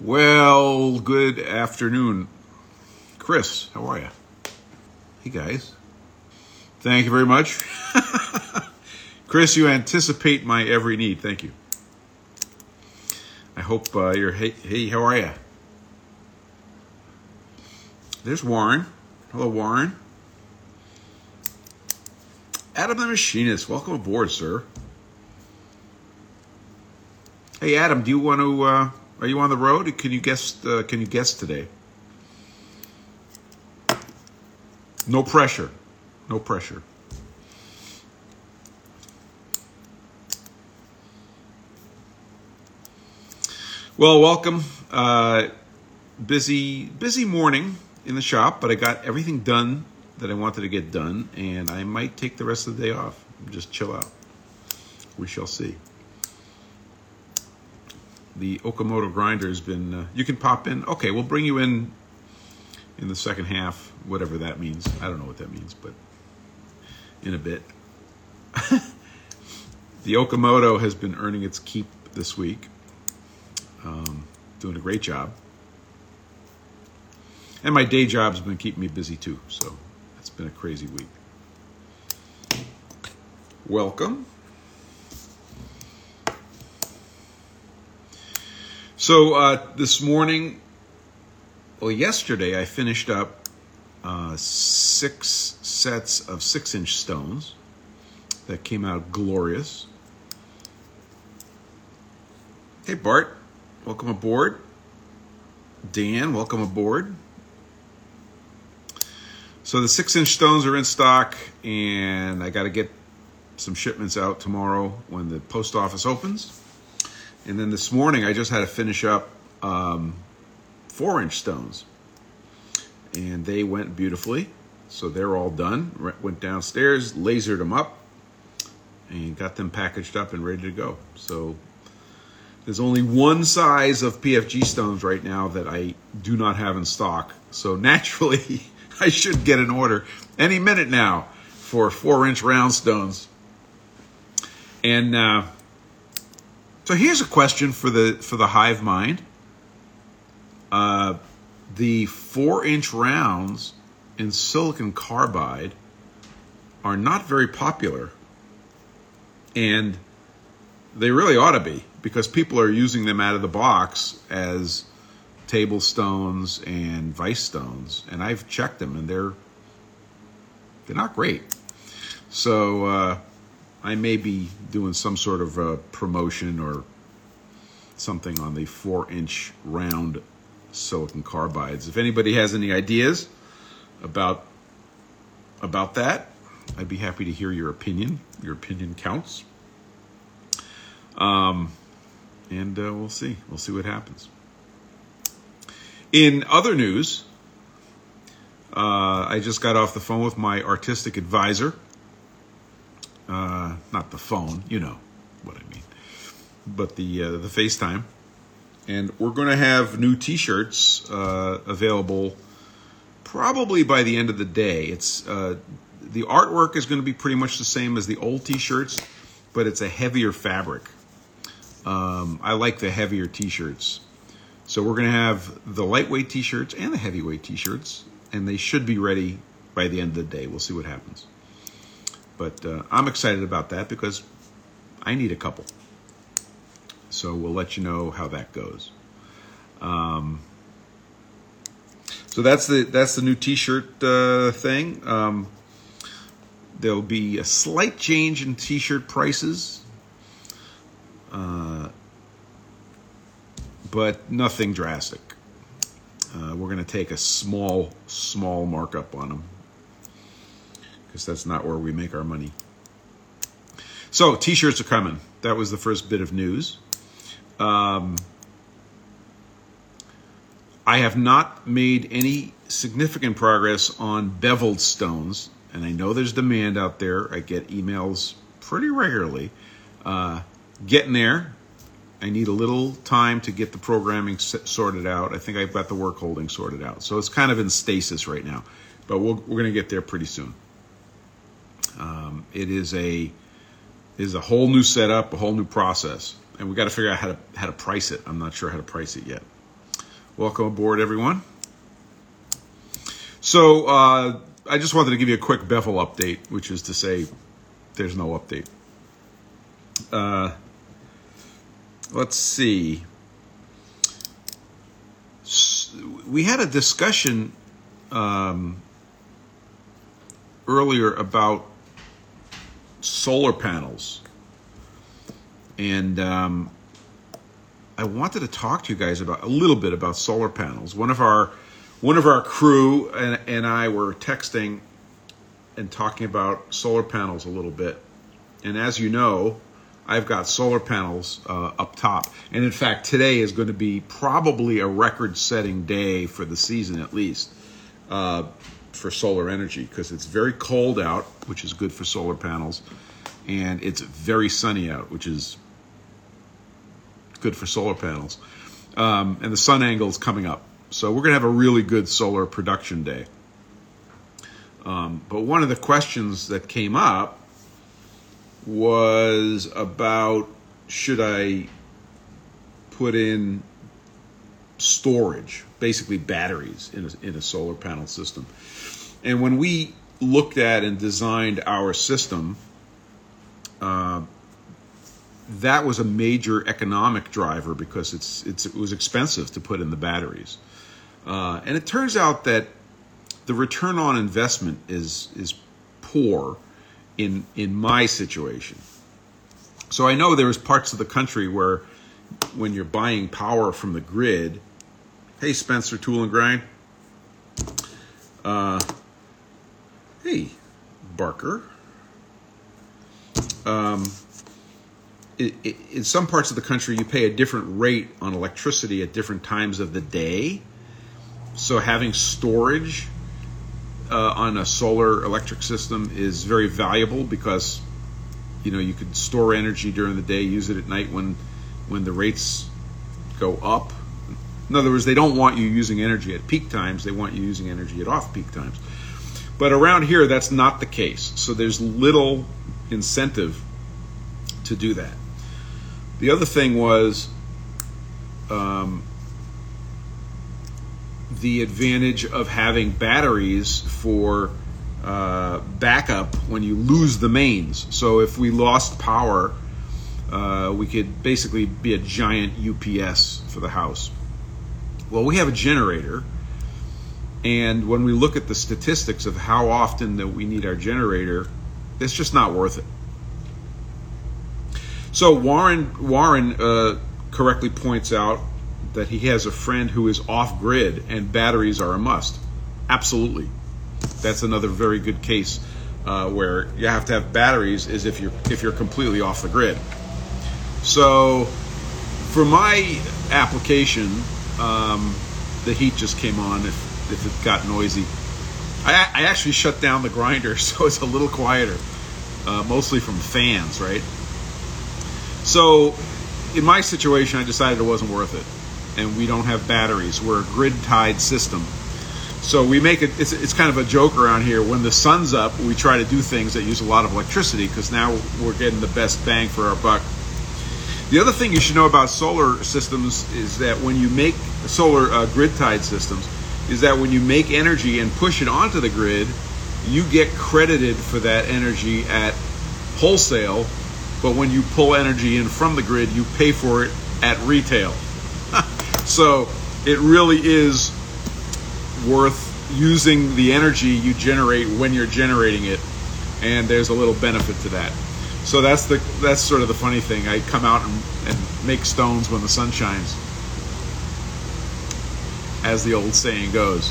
Well, good afternoon. Chris, how are you? Hey, guys. Thank you very much. Chris, you anticipate my every need. Thank you. I hope uh, you're. Hey, hey, how are you? There's Warren. Hello, Warren. Adam the Machinist, welcome aboard, sir. Hey, Adam, do you want to? Uh, are you on the road? Can you guest? Uh, can you guess today? No pressure. No pressure. Well, welcome. Uh, busy, busy morning in the shop, but I got everything done that I wanted to get done, and I might take the rest of the day off. Just chill out. We shall see. The Okamoto grinder has been. Uh, you can pop in. Okay, we'll bring you in in the second half, whatever that means. I don't know what that means, but in a bit. the Okamoto has been earning its keep this week, um, doing a great job. And my day job's been keeping me busy too, so it's been a crazy week. Welcome. So uh, this morning, well, yesterday I finished up uh, six sets of six inch stones that came out glorious. Hey, Bart, welcome aboard. Dan, welcome aboard. So the six inch stones are in stock, and I got to get some shipments out tomorrow when the post office opens. And then this morning, I just had to finish up um, four inch stones, and they went beautifully. So they're all done. Went downstairs, lasered them up, and got them packaged up and ready to go. So there's only one size of PFG stones right now that I do not have in stock. So naturally, I should get an order any minute now for four inch round stones. And uh, so here's a question for the for the hive mind. Uh, the four inch rounds in silicon carbide are not very popular, and they really ought to be because people are using them out of the box as table stones and vice stones, and I've checked them, and they're they're not great. So uh, I may be doing some sort of a promotion or something on the four-inch round silicon carbides. If anybody has any ideas about about that, I'd be happy to hear your opinion. Your opinion counts. Um, and uh, we'll see. We'll see what happens. In other news, uh, I just got off the phone with my artistic advisor. Uh, not the phone, you know what I mean, but the uh, the FaceTime, and we're going to have new T-shirts uh, available probably by the end of the day. It's uh, the artwork is going to be pretty much the same as the old T-shirts, but it's a heavier fabric. Um, I like the heavier T-shirts. So we're going to have the lightweight t-shirts and the heavyweight t-shirts, and they should be ready by the end of the day. We'll see what happens. But uh, I'm excited about that because I need a couple. So we'll let you know how that goes. Um, so that's the that's the new T-shirt uh, thing. Um, there'll be a slight change in T-shirt prices. Uh, but nothing drastic. Uh, we're going to take a small, small markup on them because that's not where we make our money. So, t shirts are coming. That was the first bit of news. Um, I have not made any significant progress on beveled stones, and I know there's demand out there. I get emails pretty regularly. Uh, getting there. I need a little time to get the programming sorted out. I think I've got the work holding sorted out. So it's kind of in stasis right now, but we we are going to get there pretty soon. Um, it is a is a whole new setup, a whole new process, and we got to figure out how to how to price it. I'm not sure how to price it yet. Welcome aboard, everyone. So, uh, I just wanted to give you a quick Bevel update, which is to say, there's no update. Uh, let's see. We had a discussion um, earlier about solar panels. And um, I wanted to talk to you guys about a little bit about solar panels. One of our one of our crew and, and I were texting and talking about solar panels a little bit. And as you know, I've got solar panels uh, up top. And in fact, today is going to be probably a record setting day for the season at least uh, for solar energy because it's very cold out, which is good for solar panels. And it's very sunny out, which is good for solar panels. Um, and the sun angle is coming up. So we're going to have a really good solar production day. Um, but one of the questions that came up was about should I put in storage, basically batteries in a, in a solar panel system. And when we looked at and designed our system, uh, that was a major economic driver because it's, it's it was expensive to put in the batteries. Uh, and it turns out that the return on investment is is poor in in my situation. So I know there's parts of the country where when you're buying power from the grid, hey Spencer Tool and Grind, uh, hey Barker. Um, in some parts of the country, you pay a different rate on electricity at different times of the day. So having storage uh, on a solar electric system is very valuable because you know you could store energy during the day, use it at night when when the rates go up. In other words, they don't want you using energy at peak times; they want you using energy at off-peak times. But around here, that's not the case. So there's little incentive to do that. The other thing was um, the advantage of having batteries for uh, backup when you lose the mains. So if we lost power, uh, we could basically be a giant UPS for the house. Well, we have a generator, and when we look at the statistics of how often that we need our generator, it's just not worth it. So Warren Warren uh, correctly points out that he has a friend who is off grid and batteries are a must. Absolutely, that's another very good case uh, where you have to have batteries. Is if you're if you're completely off the grid. So for my application, um, the heat just came on. If if it got noisy, I, I actually shut down the grinder so it's a little quieter, uh, mostly from fans, right? So, in my situation, I decided it wasn't worth it, and we don't have batteries. We're a grid-tied system, so we make it. It's, it's kind of a joke around here. When the sun's up, we try to do things that use a lot of electricity because now we're getting the best bang for our buck. The other thing you should know about solar systems is that when you make solar uh, grid-tied systems, is that when you make energy and push it onto the grid, you get credited for that energy at wholesale but when you pull energy in from the grid, you pay for it at retail. so it really is worth using the energy you generate when you're generating it, and there's a little benefit to that. So that's the that's sort of the funny thing. I come out and, and make stones when the sun shines, as the old saying goes.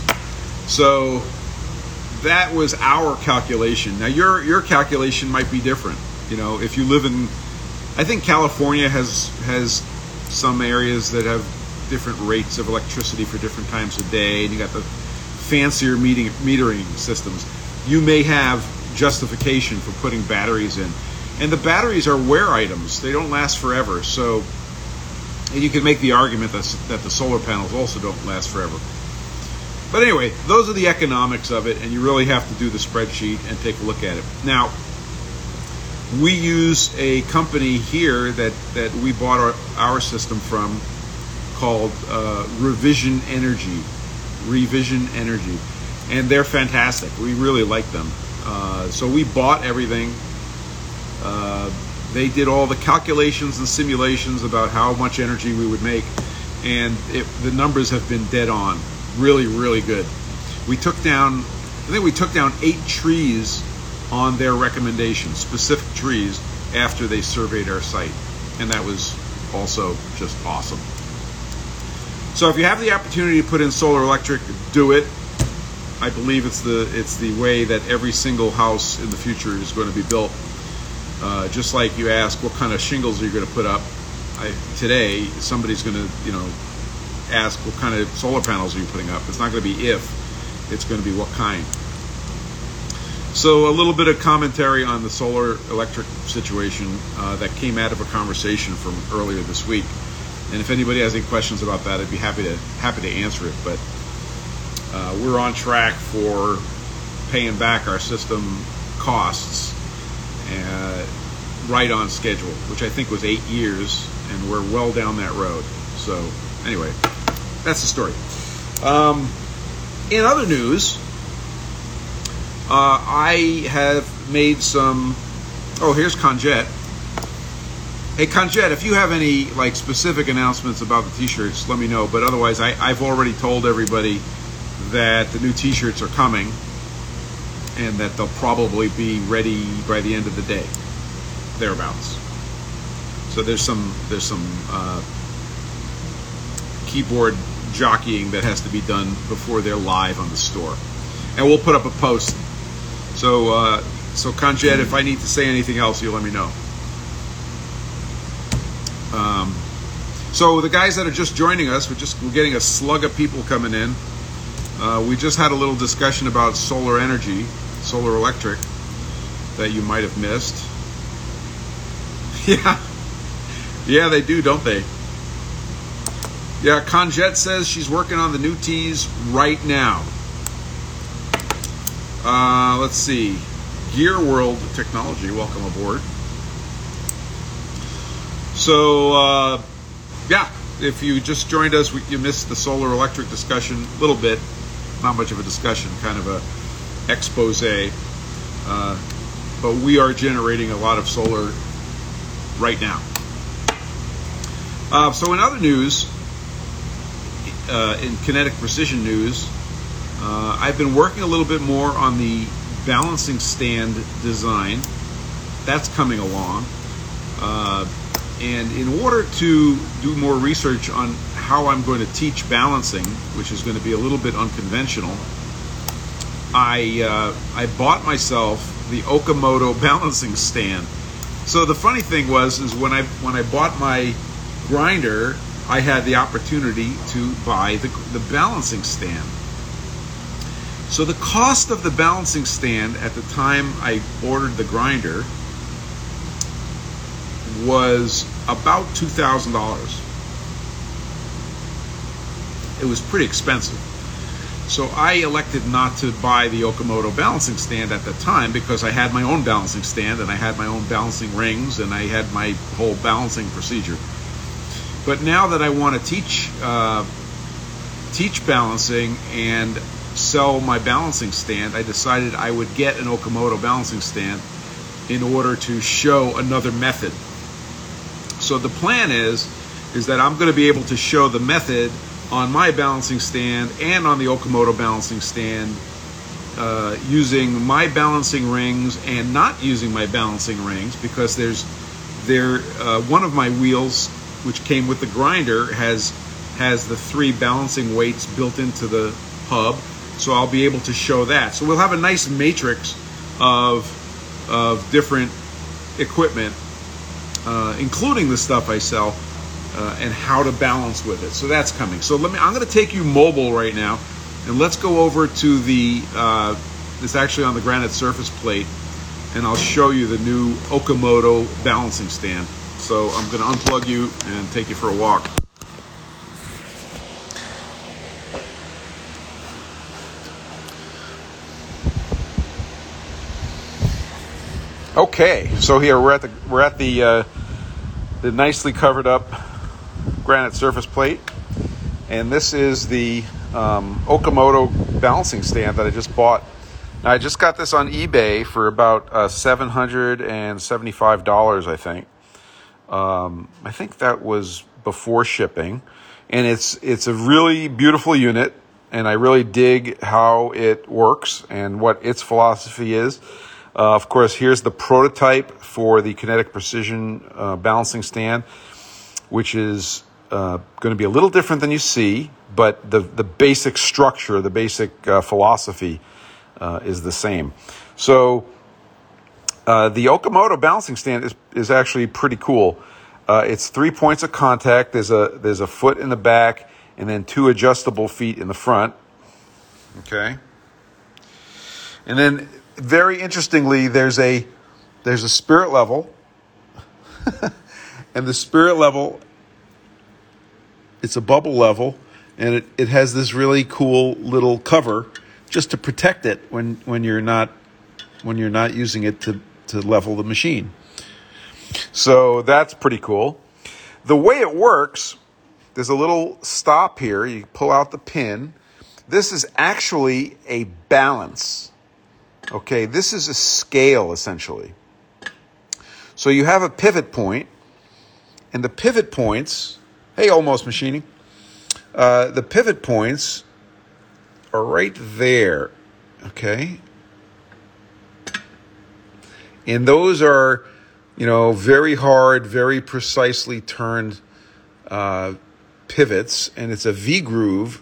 So that was our calculation. Now your your calculation might be different. You know, if you live in, I think California has has some areas that have different rates of electricity for different times of day, and you got the fancier meeting, metering systems. You may have justification for putting batteries in, and the batteries are wear items; they don't last forever. So, and you can make the argument that that the solar panels also don't last forever. But anyway, those are the economics of it, and you really have to do the spreadsheet and take a look at it. Now, we use a company here that, that we bought our, our system from called uh, Revision Energy. Revision Energy. And they're fantastic. We really like them. Uh, so we bought everything. Uh, they did all the calculations and simulations about how much energy we would make, and it, the numbers have been dead on. Really, really good. We took down, I think we took down eight trees on their recommendation, specific trees, after they surveyed our site, and that was also just awesome. So if you have the opportunity to put in solar electric, do it. I believe it's the it's the way that every single house in the future is going to be built. Uh, just like you ask, what kind of shingles are you going to put up? I, today, somebody's going to you know ask what kind of solar panels are you putting up. It's not going to be if, it's going to be what kind. So a little bit of commentary on the solar electric situation uh, that came out of a conversation from earlier this week. And if anybody has any questions about that, I'd be happy to happy to answer it. But uh, we're on track for paying back our system costs right on schedule, which I think was eight years, and we're well down that road. So anyway, that's the story. Um, in other news, uh, I have made some. Oh, here's Conjette. Hey, Conjette, if you have any like specific announcements about the T-shirts, let me know. But otherwise, I, I've already told everybody that the new T-shirts are coming, and that they'll probably be ready by the end of the day, thereabouts. So there's some there's some uh, keyboard jockeying that has to be done before they're live on the store, and we'll put up a post. So uh, so Conjette, if I need to say anything else, you let me know. Um, so the guys that are just joining us, we're just we're getting a slug of people coming in. Uh, we just had a little discussion about solar energy, solar electric, that you might have missed. Yeah, yeah, they do, don't they? Yeah, Conjette says she's working on the new teas right now. Uh, let's see. Gear World Technology, welcome aboard. So, uh, yeah, if you just joined us, you missed the solar electric discussion a little bit. Not much of a discussion, kind of a expose. Uh, but we are generating a lot of solar right now. Uh, so, in other news, uh, in kinetic precision news, uh, I've been working a little bit more on the balancing stand design. That's coming along. Uh, and in order to do more research on how I'm going to teach balancing, which is going to be a little bit unconventional, I uh, I bought myself the Okamoto balancing stand. So the funny thing was is when I when I bought my grinder, I had the opportunity to buy the, the balancing stand. So the cost of the balancing stand at the time I ordered the grinder was about $2,000. It was pretty expensive. So I elected not to buy the Okamoto balancing stand at the time because I had my own balancing stand and I had my own balancing rings and I had my whole balancing procedure. But now that I want to teach uh, teach balancing and sell my balancing stand, I decided I would get an Okamoto balancing stand in order to show another method so the plan is is that I'm going to be able to show the method on my balancing stand and on the Okamoto balancing stand uh, using my balancing rings and not using my balancing rings because there's there uh, one of my wheels which came with the grinder has has the three balancing weights built into the hub. So I'll be able to show that. So we'll have a nice matrix of of different equipment uh, including the stuff I sell, uh, and how to balance with it. So that's coming. So let me. I'm going to take you mobile right now, and let's go over to the. Uh, it's actually on the granite surface plate, and I'll show you the new Okamoto balancing stand. So I'm going to unplug you and take you for a walk. Okay, so here we're at the we're at the uh, the nicely covered up granite surface plate. and this is the um, Okamoto balancing stand that I just bought. Now, I just got this on eBay for about uh, seven hundred and seventy-five dollars, I think. Um, I think that was before shipping, and it's it's a really beautiful unit, and I really dig how it works and what its philosophy is. Uh, of course, here's the prototype for the Kinetic Precision uh, balancing stand, which is uh, going to be a little different than you see, but the, the basic structure, the basic uh, philosophy uh, is the same. So uh, the Okamoto balancing stand is, is actually pretty cool. it's three points of contact. There's a there's a foot in the back, and then two adjustable feet in the front. Okay. And then very interestingly, there's a there's a spirit level, and the spirit level it's a bubble level, and it, it has this really cool little cover just to protect it when when you're not when you're not using it to to level the machine. So that's pretty cool. The way it works, there's a little stop here. You pull out the pin. This is actually a balance. Okay, this is a scale essentially. So you have a pivot point, and the pivot points, hey, almost machining, uh, the pivot points are right there. Okay, and those are, you know, very hard, very precisely turned uh, pivots, and it's a V groove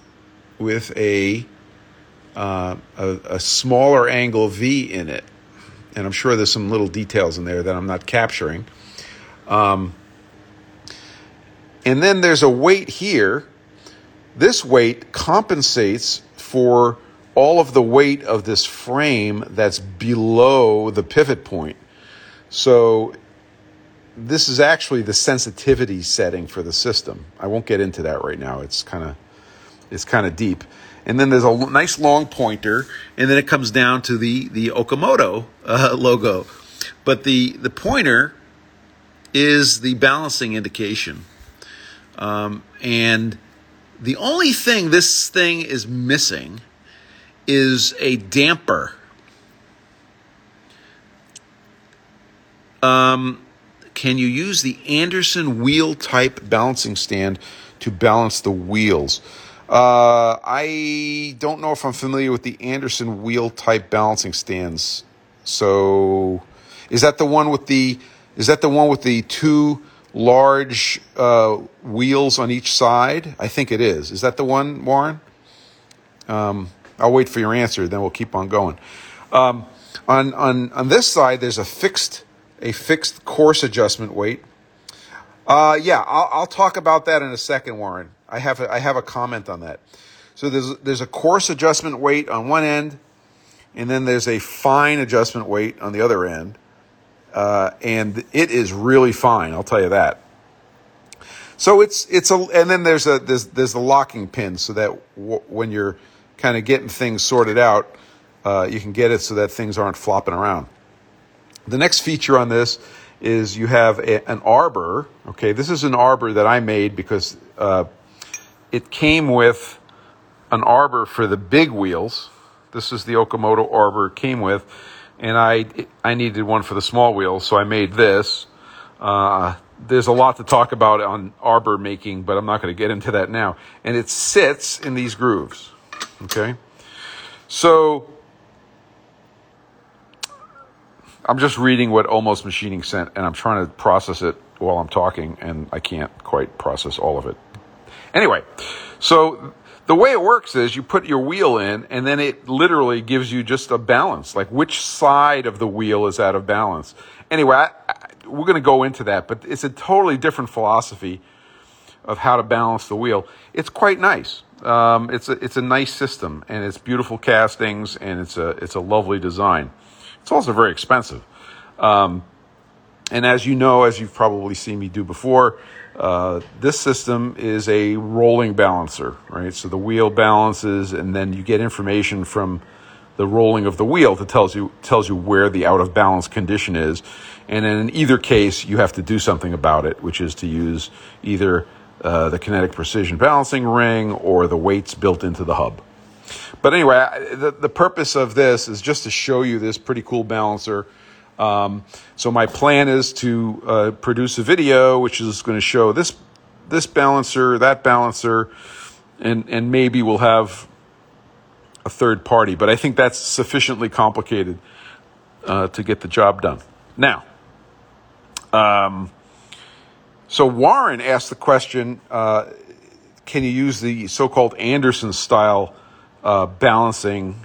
with a uh, a, a, smaller angle V in it. And I'm sure there's some little details in there that I'm not capturing. Um, and then there's a weight here. This weight compensates for all of the weight of this frame that's below the pivot point. So this is actually the sensitivity setting for the system. I won't get into that right now. It's kind of it's kind of deep and then there's a nice long pointer, and then it comes down to the the Okamoto uh, logo. But the the pointer is the balancing indication, um, and the only thing this thing is missing is a damper. Um, can you use the Anderson wheel type balancing stand to balance the wheels? Uh, I don't know if I'm familiar with the Anderson wheel type balancing stands. So, is that the one with the is that the one with the two large uh, wheels on each side? I think it is. Is that the one, Warren? Um, I'll wait for your answer. Then we'll keep on going. Um, on on on this side, there's a fixed a fixed coarse adjustment weight. Uh, yeah, I'll, I'll talk about that in a second, Warren. I have a, I have a comment on that. So there's there's a coarse adjustment weight on one end, and then there's a fine adjustment weight on the other end, uh, and it is really fine. I'll tell you that. So it's it's a and then there's a there's there's the locking pin so that w- when you're kind of getting things sorted out, uh, you can get it so that things aren't flopping around. The next feature on this is you have a, an arbor. Okay, this is an arbor that I made because uh, it came with an arbor for the big wheels. This is the Okamoto arbor it came with, and I I needed one for the small wheels, so I made this. Uh, there's a lot to talk about on arbor making, but I'm not going to get into that now. And it sits in these grooves. Okay, so I'm just reading what Almost Machining sent, and I'm trying to process it while I'm talking, and I can't quite process all of it. Anyway, so the way it works is you put your wheel in and then it literally gives you just a balance, like which side of the wheel is out of balance. Anyway, I, I, we're going to go into that, but it's a totally different philosophy of how to balance the wheel. It's quite nice. Um, it's a it's a nice system and it's beautiful castings and it's a it's a lovely design. It's also very expensive. Um, and as you know, as you've probably seen me do before, uh, this system is a rolling balancer, right? So the wheel balances, and then you get information from the rolling of the wheel that tells you tells you where the out of balance condition is, and in either case, you have to do something about it, which is to use either uh, the kinetic precision balancing ring or the weights built into the hub. But anyway, the, the purpose of this is just to show you this pretty cool balancer. Um, so my plan is to uh, produce a video which is going to show this this balancer, that balancer, and and maybe we'll have a third party. But I think that's sufficiently complicated uh, to get the job done. Now, um, so Warren asked the question: uh, Can you use the so-called Anderson style uh, balancing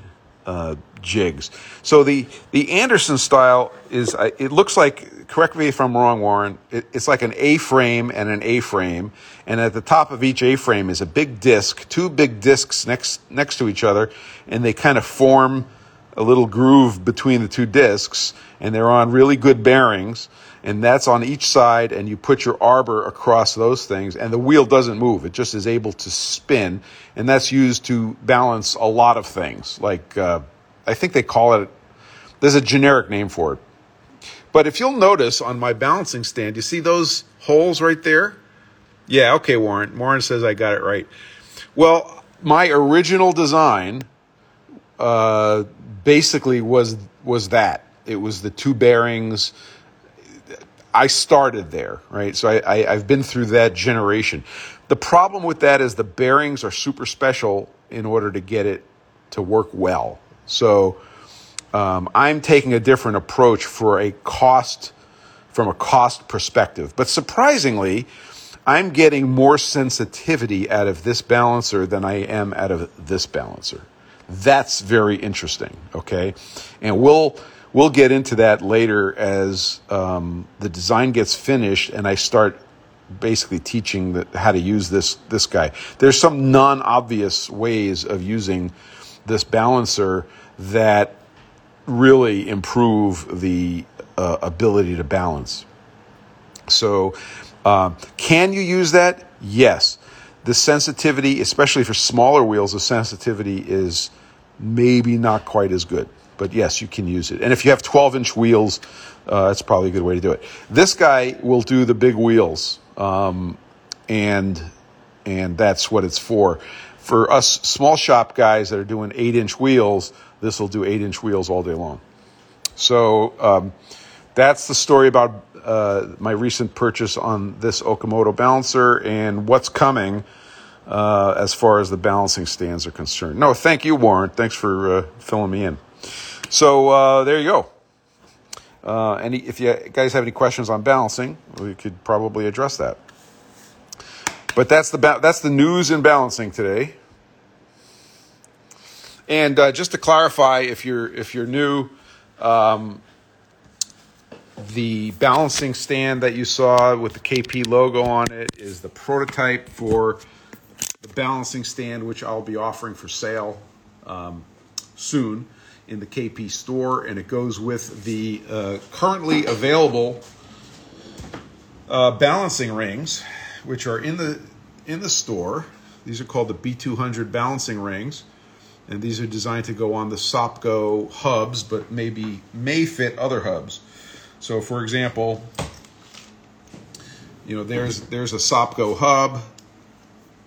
uh, jigs? So the the Anderson style is uh, it looks like correct me if I'm wrong, Warren. It, it's like an A frame and an A frame, and at the top of each A frame is a big disc, two big discs next next to each other, and they kind of form a little groove between the two discs, and they're on really good bearings, and that's on each side, and you put your arbor across those things, and the wheel doesn't move; it just is able to spin, and that's used to balance a lot of things. Like uh, I think they call it. There's a generic name for it but if you'll notice on my balancing stand, you see those holes right there? Yeah, okay, Warren. Warren says I got it right. Well, my original design uh, basically was was that. It was the two bearings. I started there, right? So I, I, I've been through that generation. The problem with that is the bearings are super special in order to get it to work well. So um, I'm taking a different approach for a cost, from a cost perspective. But surprisingly, I'm getting more sensitivity out of this balancer than I am out of this balancer. That's very interesting. Okay, and we'll we'll get into that later as um, the design gets finished and I start basically teaching the, how to use this this guy. There's some non-obvious ways of using this balancer that really improve the uh, ability to balance. So, uh, can you use that? Yes. The sensitivity, especially for smaller wheels, the sensitivity is maybe not quite as good. But yes, you can use it. And if you have 12 inch wheels, uh, that's probably a good way to do it. This guy will do the big wheels, um, and and that's what it's for. For us small shop guys that are doing eight inch wheels, this will do eight inch wheels all day long. So um, that's the story about uh, my recent purchase on this Okamoto balancer and what's coming uh, as far as the balancing stands are concerned. No, thank you, Warren. Thanks for uh, filling me in. So uh, there you go. Uh, any, if you guys have any questions on balancing, we could probably address that. But that's the ba- that's the news in balancing today. And uh, just to clarify, if you're if you're new, um, the balancing stand that you saw with the KP logo on it is the prototype for the balancing stand, which I'll be offering for sale um, soon in the KP store, and it goes with the uh, currently available uh, balancing rings, which are in the in the store. These are called the B200 balancing rings and these are designed to go on the Sopko hubs, but maybe may fit other hubs. So, for example, you know, there's there's a Sopko hub,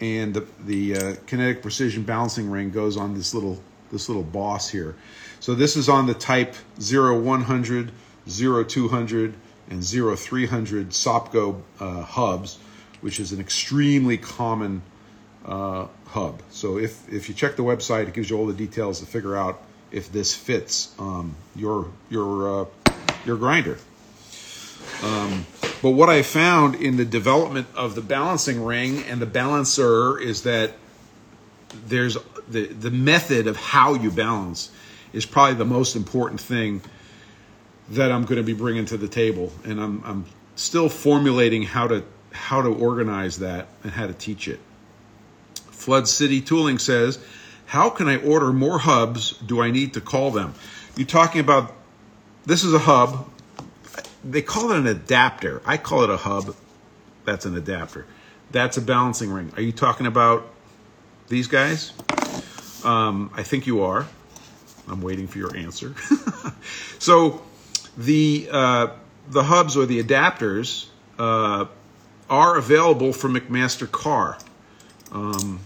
and the, the uh, kinetic precision balancing ring goes on this little this little boss here. So this is on the type 0100, 0200, and 0300 Sopko uh, hubs, which is an extremely common uh, hub. So if, if you check the website, it gives you all the details to figure out if this fits um, your your uh, your grinder. Um, but what I found in the development of the balancing ring and the balancer is that there's the the method of how you balance is probably the most important thing that I'm going to be bringing to the table, and I'm I'm still formulating how to how to organize that and how to teach it. Flood City Tooling says, How can I order more hubs? Do I need to call them? You're talking about this is a hub. They call it an adapter. I call it a hub. That's an adapter. That's a balancing ring. Are you talking about these guys? Um, I think you are. I'm waiting for your answer. so the uh, the hubs or the adapters uh, are available from McMaster-Carr. Um,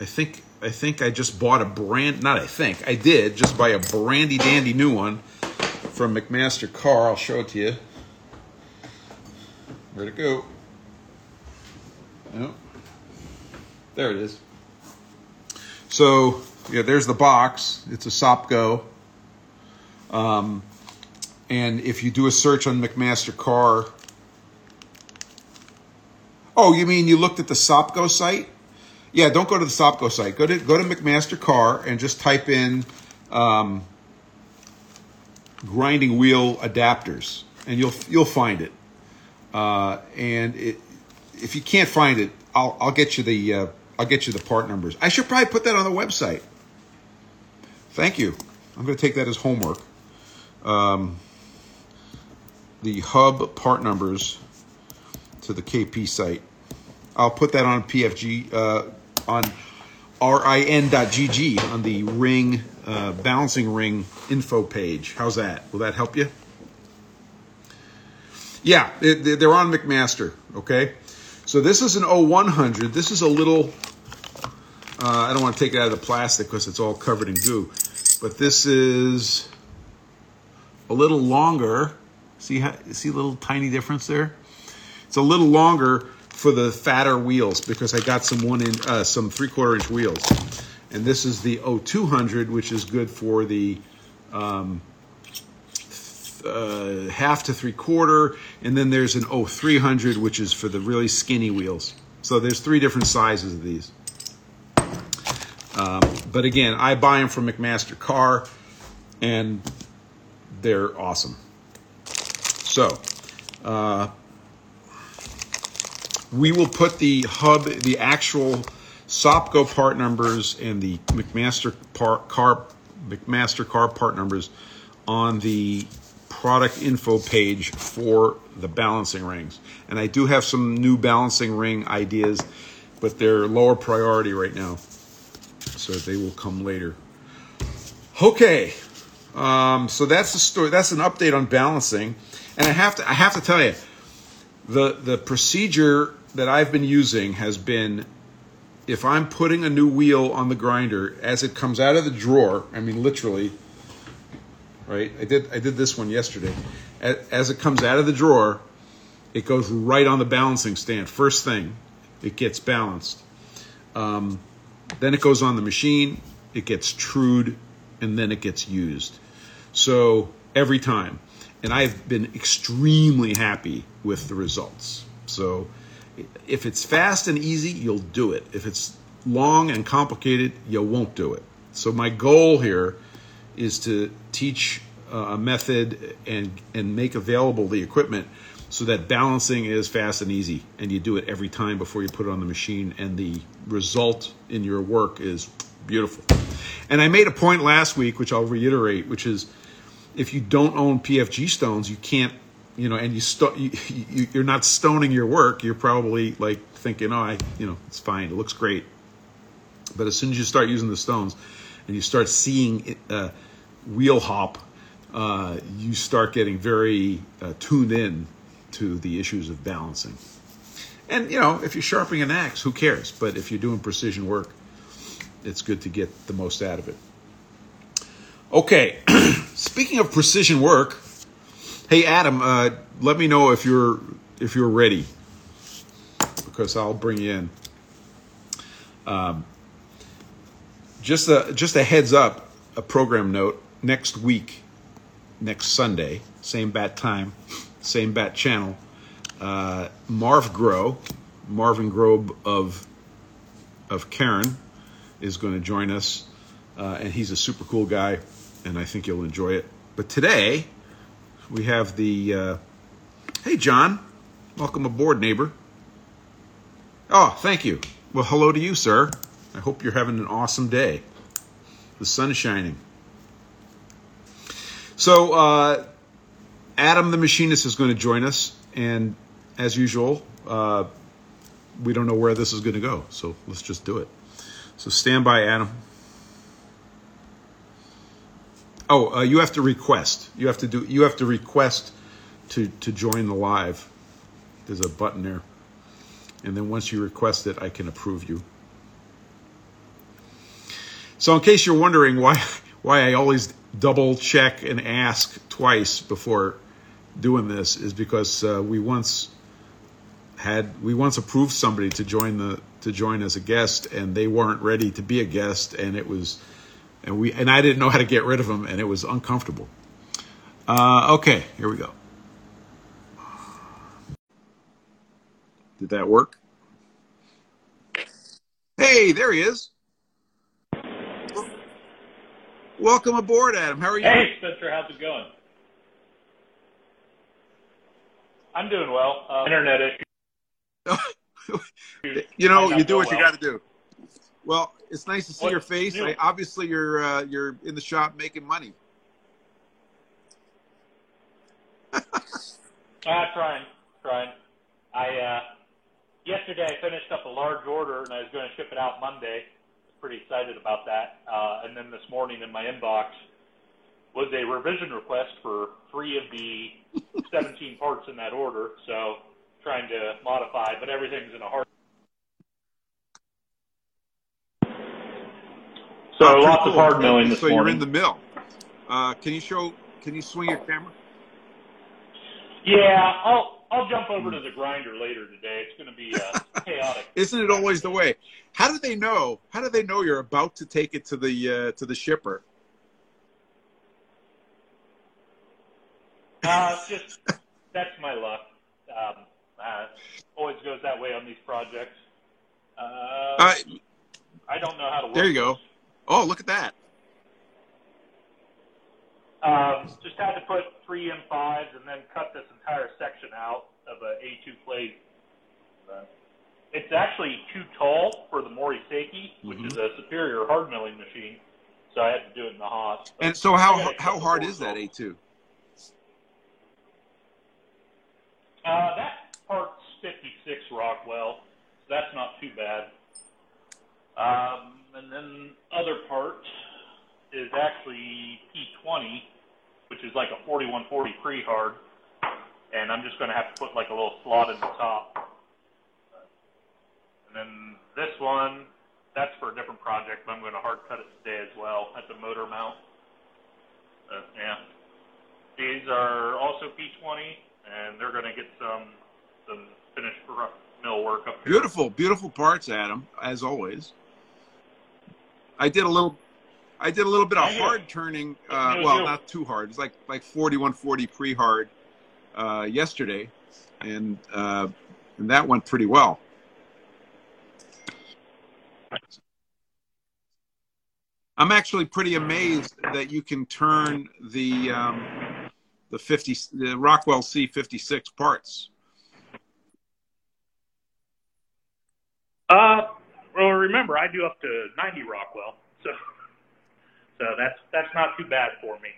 I think I think I just bought a brand. Not I think I did just buy a brandy dandy new one from McMaster-Carr. I'll show it to you. Where'd it go? Oh, there it is. So yeah, there's the box. It's a Sopko. Um, and if you do a search on McMaster-Carr, oh, you mean you looked at the Sopko site? Yeah, don't go to the Sopko site. Go to go to McMaster-Carr and just type in um, grinding wheel adapters, and you'll you'll find it. Uh, and it, if you can't find it, I'll I'll get you the uh, I'll get you the part numbers. I should probably put that on the website. Thank you. I'm going to take that as homework. Um, the hub part numbers to the KP site. I'll put that on PFG uh, on rin.gg on the ring uh, balancing ring info page. How's that? Will that help you? Yeah, they're on McMaster. Okay, so this is an 0100. This is a little. Uh, I don't want to take it out of the plastic because it's all covered in goo, but this is a little longer. See how see a little tiny difference there? It's a little longer for the fatter wheels because I got some one in uh, some three quarter inch wheels, and this is the 0200, which is good for the um, uh, half to three quarter, and then there's an 0300, which is for the really skinny wheels. So there's three different sizes of these. Um, but again, I buy them from McMaster-Carr, and they're awesome. So, uh, we will put the hub, the actual Sopko part numbers and the McMaster part car, McMaster-Carr part numbers on the product info page for the balancing rings. And I do have some new balancing ring ideas, but they're lower priority right now. So they will come later. Okay. Um, so that's the story. That's an update on balancing. And I have to I have to tell you, the the procedure that I've been using has been if I'm putting a new wheel on the grinder as it comes out of the drawer, I mean literally, right? I did I did this one yesterday. As it comes out of the drawer, it goes right on the balancing stand. First thing, it gets balanced. Um, then it goes on the machine, it gets trued, and then it gets used. So every time and I've been extremely happy with the results. So if it's fast and easy, you'll do it. If it's long and complicated, you won't do it. So my goal here is to teach uh, a method and and make available the equipment so that balancing is fast and easy and you do it every time before you put it on the machine and the result in your work is beautiful. And I made a point last week which I'll reiterate which is if you don't own PFG stones, you can't, you know, and you, sto- you, you you're not stoning your work. You're probably like thinking, oh, I, you know, it's fine. It looks great. But as soon as you start using the stones, and you start seeing it, uh, wheel hop, uh, you start getting very uh, tuned in to the issues of balancing. And you know, if you're sharpening an axe, who cares? But if you're doing precision work, it's good to get the most out of it. Okay, speaking of precision work, hey Adam, uh, let me know if you're if you're ready because I'll bring you in. Um, just a just a heads up, a program note. Next week, next Sunday, same bat time, same bat channel. Uh, Marv Grow, Marvin Grobe of of Karen, is going to join us, uh, and he's a super cool guy and I think you'll enjoy it. But today, we have the. Uh, hey, John. Welcome aboard, neighbor. Oh, thank you. Well, hello to you, sir. I hope you're having an awesome day. The sun is shining. So, uh, Adam the machinist is going to join us, and as usual, uh, we don't know where this is going to go, so let's just do it. So, stand by, Adam. Oh, uh, you have to request. You have to do. You have to request to to join the live. There's a button there. and then once you request it, I can approve you. So, in case you're wondering why why I always double check and ask twice before doing this, is because uh, we once had we once approved somebody to join the to join as a guest, and they weren't ready to be a guest, and it was and we and I didn't know how to get rid of them, and it was uncomfortable. Uh, okay, here we go. Did that work? Hey, there he is. Welcome aboard, Adam. How are you? Hey, Spencer. How's it going? I'm doing well. Uh, internet issue. you know, you do what you got to do. Well, it's nice to see What's your face. new? I, obviously, you're uh, you're in the shop making money. Ah, trying, trying. I uh, yesterday I finished up a large order and I was going to ship it out Monday. Pretty excited about that. Uh, and then this morning in my inbox was a revision request for three of the 17 parts in that order. So trying to modify, but everything's in a hard. So Oh, lots cool. of hard milling this So morning. So you're in the mill. Uh, can you show? Can you swing your camera? Yeah, I'll I'll jump over to the grinder later today. It's going to be uh, chaotic. Isn't it always the way? How do they know? How do they know you're about to take it to the uh, to the shipper? Uh, just that's my luck. Um, uh, always goes that way on these projects. Uh, I don't know how to. Work there you go. Oh, look at that. Um, just had to put three M5s and then cut this entire section out of a A2 plate. It's actually too tall for the Mori Moriseki, which Mhm. is a superior hard milling machine. So I had to do it in the Haas. And so how how hard is that. A two? Uh, that part's 56 Rockwell, so that's not too bad. Um, and then other part is actually P20, which is like a 4140 pre-hard, and I'm just going to have to put like a little slot in the top. And then this one, that's for a different project, but I'm going to hard cut it today as well at the motor mount. Uh, yeah. These are also P20, and they're going to get some some finished mill work up here. Beautiful, beautiful parts, Adam, as always. I did a little, I did a little bit of hard turning. Uh, well, not too hard. It's like like forty one forty pre hard uh, yesterday, and uh, and that went pretty well. I'm actually pretty amazed that you can turn the um, the fifty the Rockwell C fifty six parts. Uh, well, remember I do up to 90 Rockwell, so so that's that's not too bad for me.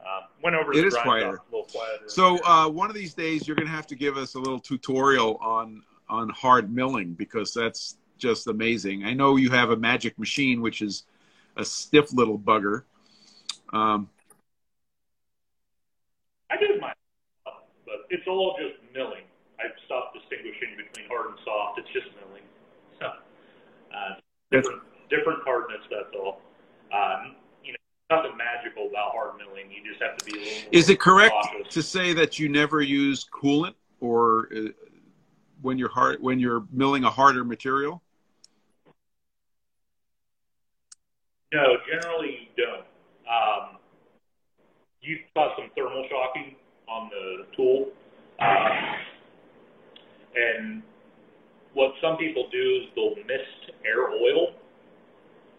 Uh, went over It the is quieter. a little quieter. So uh, one of these days, you're going to have to give us a little tutorial on on hard milling because that's just amazing. I know you have a magic machine, which is a stiff little bugger. Um, I do my, but it's all just milling. I've stopped distinguishing between hard and soft. It's just milling. Different different hardness. That's all. Um, you know, nothing magical about hard milling. You just have to be a little. is it correct cautious. to say that you never use coolant or uh, when you're hard when you're milling a harder material? No, generally you don't. Um, you cause some thermal shocking on the tool. Um, and what some people do is they'll mist air oil.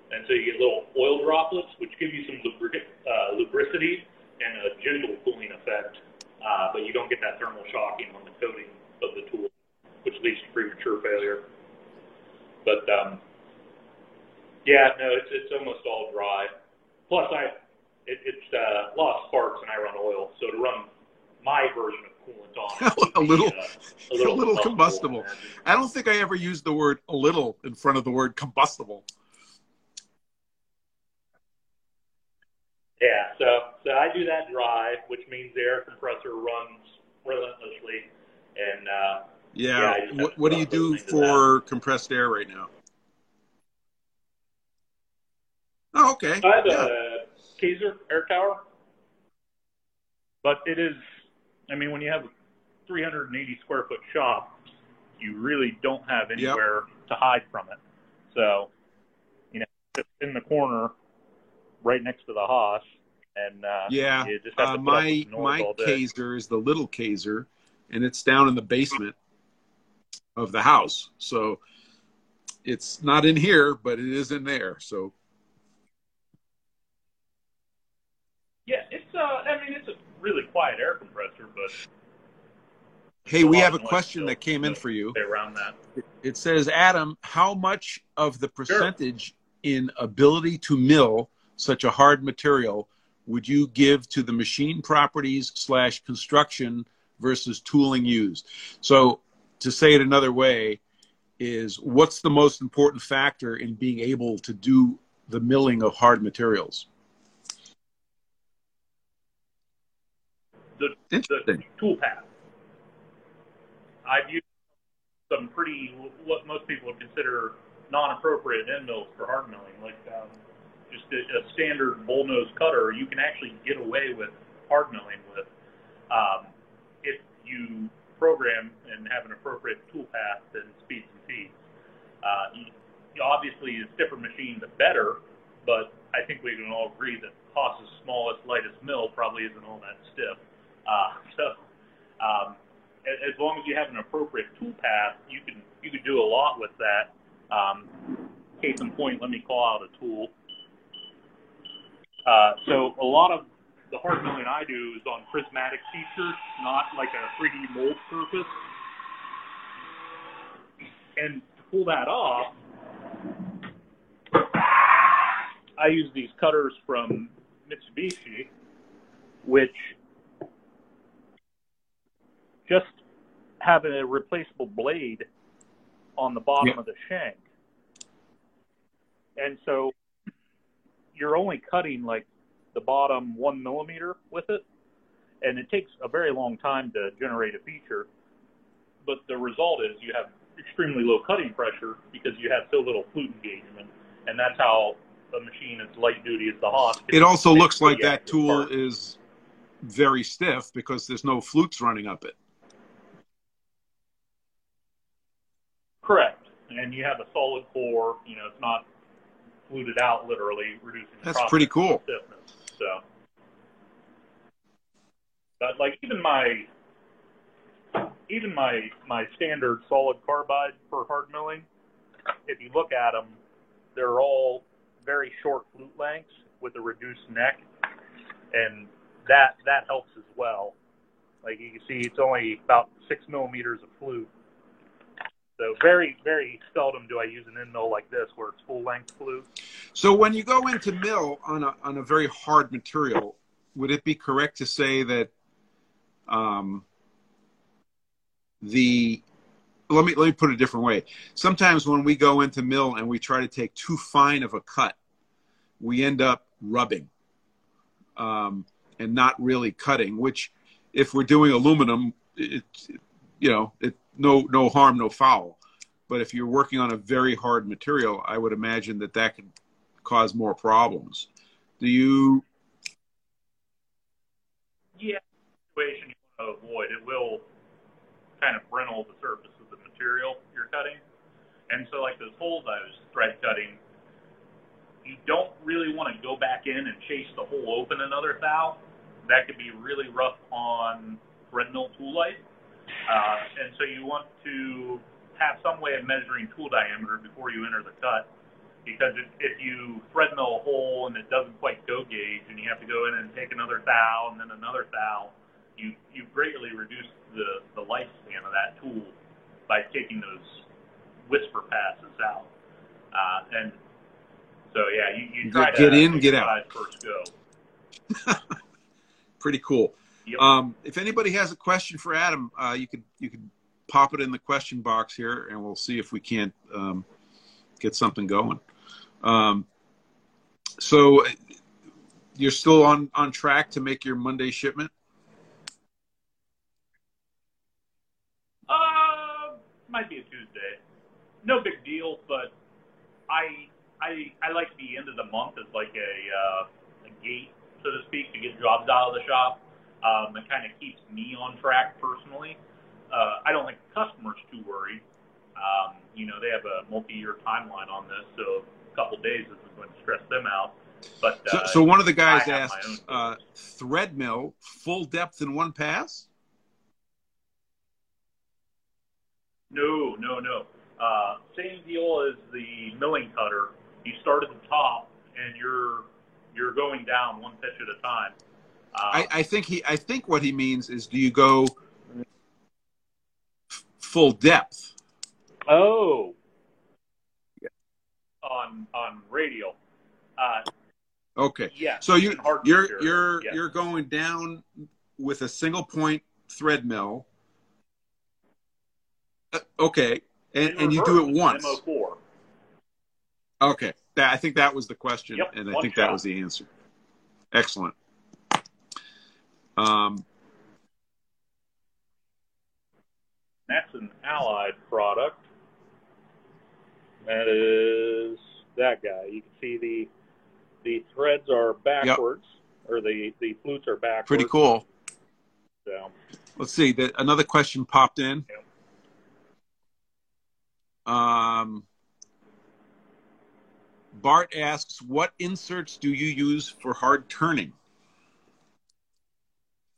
And so you get little oil droplets, which give you some lubric- uh, lubricity and a gentle cooling effect. Uh, but you don't get that thermal shocking on the coating of the tool, which leads to premature failure. But um, yeah, no, it's it's almost all dry. Plus, I it, it's uh, of sparks and I run oil, so to run my version of it would A little- a little combustible. I don't think I ever used the word a little in front of the word combustible. Yeah, so so I do that dry, which means the air compressor runs relentlessly, and uh, Yeah. Yeah, I just have what what do you do for compressed air right now? Oh, okay. I have Yeah. a Kaeser air tower, but it is. I mean, when you have a 380 square foot shop, you really don't have anywhere to hide from it. So, you know, just in the corner, right next to the Haas, and uh, Yeah. you just have Uh, my my. Kaeser is the little Kaeser, and it's down in the basement of the house. So it's not in here, but it is in there. So Yeah, it's. Uh, I mean, it's a really quiet air compressor, but hey, we have a question that came in for you. around that. It says, Adam, how much of the percentage in ability to mill such a hard material would you give to the machine properties slash construction versus tooling used? So to say it another way is what's the most important factor in being able to do the milling of hard materials? The the tool path. I've used some pretty what most people would consider non-appropriate end mills for hard milling, like um, just a, a standard bullnose cutter. You can actually get away with hard milling with um, if you program and have an appropriate tool path and speeds and feeds. Uh, you, obviously, the stiffer machine, the better, but I think we can all agree that Haas's smallest, lightest mill probably isn't all that stiff. Uh, so, um, as, long as you have an appropriate tool path, you can you can do a lot with that. Um, case in point, let me call out a tool. Uh, so a lot of the hard milling I do is on prismatic features, not like a 3D mold surface. And to pull that off, I use these cutters from Mitsubishi, which just having a replaceable blade on the bottom Yeah. of the shank. And so you're only cutting like the bottom one millimeter with it, and it takes a very long time to generate a feature. But the result is you have extremely low cutting pressure because you have so little flute engagement, and that's how a machine as light duty as the Haas. It also looks like that tool parts. is very stiff because there's no flutes running up it. Correct. And you have a solid core. You know, it's not fluted out literally, reducing the That's pretty cool. stiffness. So, but like even my even my my standard solid carbide for hard milling, if you look at them, they're all very short flute lengths with a reduced neck, and that that helps as well. Like you can see, it's only about six millimeters of flute. So very, very seldom do I use an end mill like this where it's full length flute. So when you go into mill on a on a very hard material, would it be correct to say that um, the let me let me put it a different way. Sometimes when we go into mill and we try to take too fine of a cut, we end up rubbing um, and not really cutting. Which, if we're doing aluminum, it, you know, it no no harm, no foul. But if you're working on a very hard material, I would imagine that that could cause more problems. Do you? Yeah, situation you want to avoid. It will kind of brittle the surface of the material you're cutting. And so, like those holes I was thread cutting, you don't really want to go back in and chase the hole open another thou. That could be really rough on tool light. Uh, and so you want to have some way of measuring tool diameter before you enter the cut. Because if, if you thread mill a hole and it doesn't quite go gauge and you have to go in and take another thou and then another thou, you, you greatly reduce the, the lifespan of that tool by taking those whisper passes out. Uh, and so, yeah, you, you try Get to in, get out. First go. Pretty cool. Yep. Um, if anybody has a question for Adam, uh, you could you could pop it in the question box here, and we'll see if we can't um, get something going. Um, so uh, you're still on on track to make your Monday shipment. Uh, might be a Tuesday. No big deal, but I I I like the end of the month as like a uh, a gate, so to speak, to get jobs out of the shop. Um, it kind of keeps me on track personally. Uh, I don't think the customer's too worried. Um, you know, they have a multi-year timeline on this, so a couple days isn't going to stress them out. But So, uh, so one of the guys asks, uh, thread mill, full depth in one pass? No, no, no. Uh, same deal as the milling cutter. You start at the top and you're you're going down one pitch at a time. I, I think he. I think what he means is, do you go full depth? oh, on on radial. Uh, Okay. Yeah. So you you're you're you're going down with a single point thread mill. Uh, okay, and and you do it once. MO4. Okay, that, I think that was the question, Yep, and I one think shot. that was the answer. Excellent. Um, That's an allied product. That is that guy. You can see the the threads are backwards, or the the flutes are backwards. pretty cool. So, Let's see. The, another question popped in. Um, Bart asks, "What inserts do you use for hard turning?"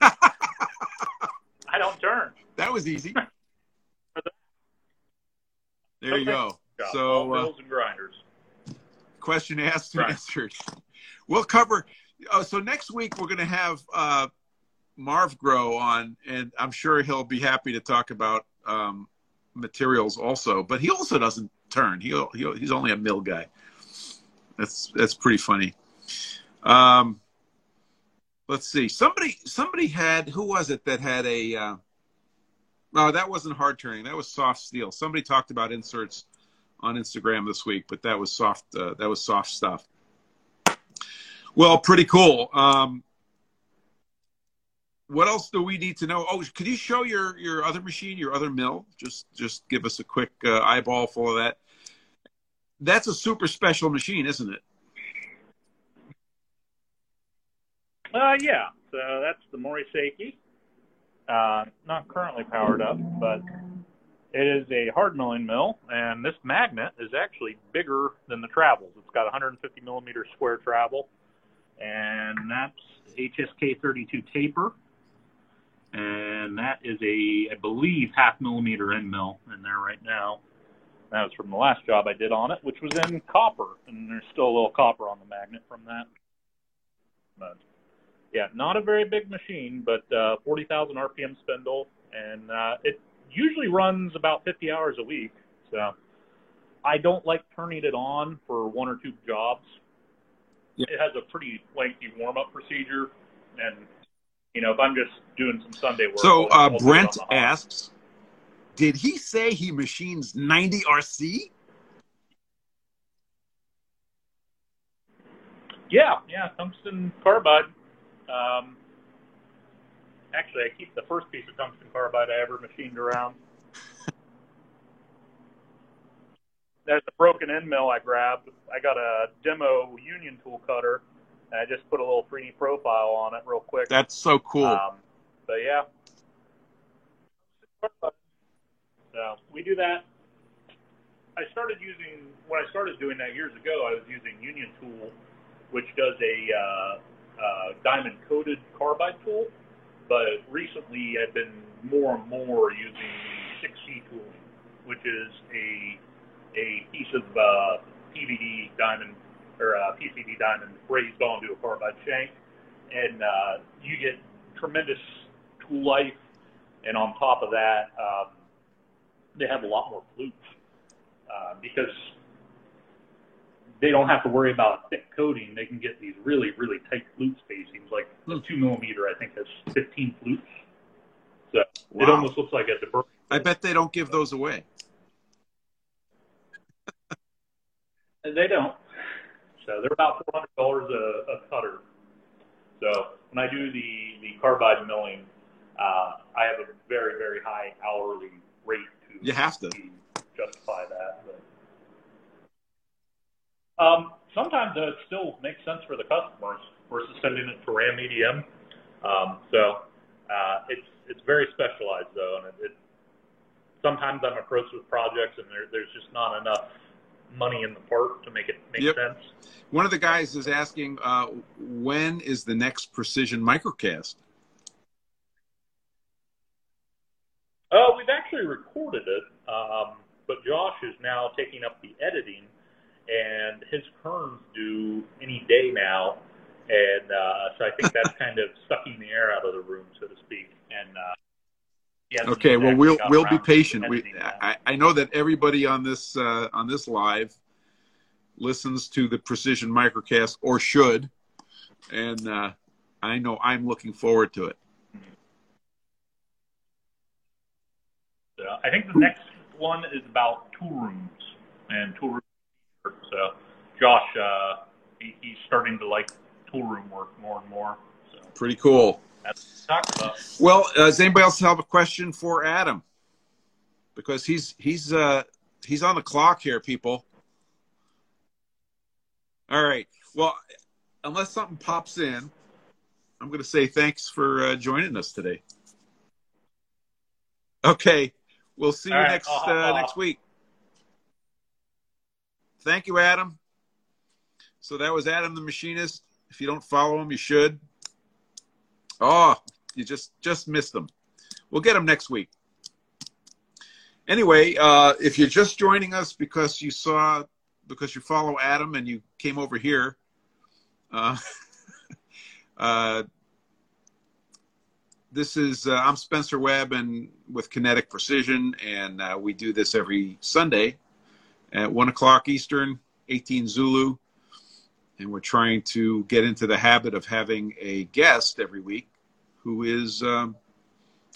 I don't turn. That was easy. There you go. So, uh, and grinders. question asked and Right. answered. We'll cover. Uh, so next week we're going to have uh, Marv Grow on, and I'm sure he'll be happy to talk about um, materials also. But he also doesn't turn. He he he's only a mill guy. That's that's pretty funny. Um, let's see. Somebody somebody had who was it that had a. No, that wasn't hard turning. That was soft steel. Somebody talked about inserts on Instagram this week, but that was soft. Uh, that was soft stuff. Well, pretty cool. Um, what else do we need to know? Oh, could you show your your other machine, your other mill? Just just give us a quick uh, eyeball full of that. That's a super special machine, isn't it? Uh, yeah. So that's the Mori Seiki. Uh, not currently powered up, but it is a hard milling mill, and this magnet is actually bigger than the travels. It's got 150 millimeter square travel, and that's HSK 32 taper, and that is a, I believe, half millimeter end mill in there right now. That was from the last job I did on it, which was in copper, and there's still a little copper on the magnet from that. But yeah, not a very big machine, but uh, 40,000 RPM spindle, and uh, it usually runs about 50 hours a week. So I don't like turning it on for one or two jobs. Yeah. It has a pretty lengthy warm up procedure, and you know if I'm just doing some Sunday work. So uh, Brent on the hop. asks, did he say he machines 90 RC? Yeah, yeah, tungsten carbide. Um, actually, I keep the first piece of tungsten carbide I ever machined around. There's a broken end mill I grabbed. I got a demo union tool cutter, and I just put a little 3D profile on it real quick. That's so cool. Um, but yeah. So we do that. I started using when I started doing that years ago. I was using Union Tool, which does a uh, uh, diamond coated carbide tool. But recently, I've been more and more using 6C tooling, which is a a piece of uh, PVD diamond or uh, PCD diamond raised onto a carbide shank, and uh, you get tremendous tool life. And on top of that, um, they have a lot more flutes uh, because they don't have to worry about thick coating. They can get these really, really tight flute spacings. Like the Hmm. two millimeter, I think, has 15 flutes. So it almost looks like a diverse. I bet they don't give those away. They don't. So they're about four hundred dollars a, a cutter. So when I do the the carbide milling, uh, I have a very very high hourly rate to You have to. to justify that. But um, sometimes it still makes sense for the customers versus sending it to Ram EDM. Um, so uh, it's it's very specialized though, and it, it sometimes I'm approached with projects and there, there's just not enough money in the part to make it make Yep. sense. One of the guys is asking, uh, when is the next Precision Microcast? Uh, we've actually recorded it, um, but Josh is now taking up the editing, and his Kerns do any day now, and uh, so I think that's kind of sucking the air out of the room, so to speak. And uh, Okay, well we'll we'll be patient. We. I, I know that everybody on this uh, on this live listens to the Precision Microcast or should, and uh, I know I'm looking forward to it. So I think the next one is about tool rooms and tool room. So Josh, uh, he, he's starting to like tool room work more and more. So Pretty cool. that's what we about. Well, uh, does anybody else have a question for Adam? Because he's he's uh, he's on the clock here, people. All right. Well, unless something pops in, I'm going to say thanks for uh, joining us today. Okay. We'll see you All right, next uh, next week. Thank you, Adam. So that was Adam the machinist. If you don't follow him, you should. Oh, you just just missed him. We'll get him next week. Anyway, uh, if you're just joining us because you saw because you follow Adam and you came over here, uh, uh, this is uh, I'm Spencer Webb and with Kinetic Precision, and uh, we do this every Sunday at one o'clock Eastern, 18 Zulu, and we're trying to get into the habit of having a guest every week who is um,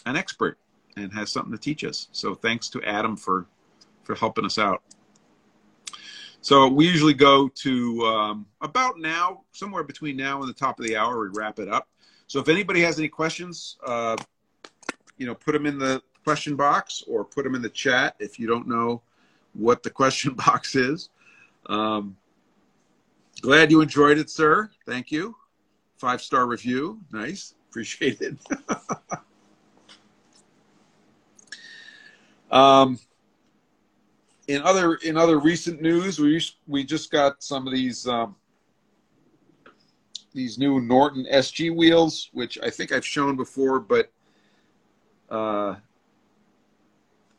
an expert and has something to teach us. So thanks to Adam for for helping us out. So we usually go to um, about now, somewhere between now and the top of the hour, we wrap it up. So if anybody has any questions, uh, you know, put them in the question box or put them in the chat if you don't know what the question box is. Um, glad you enjoyed it, sir. Thank you. Five star review. Nice. Appreciate it. um, in other in other recent news, we we just got some of these um, these new Norton SG wheels, which I think I've shown before, but uh,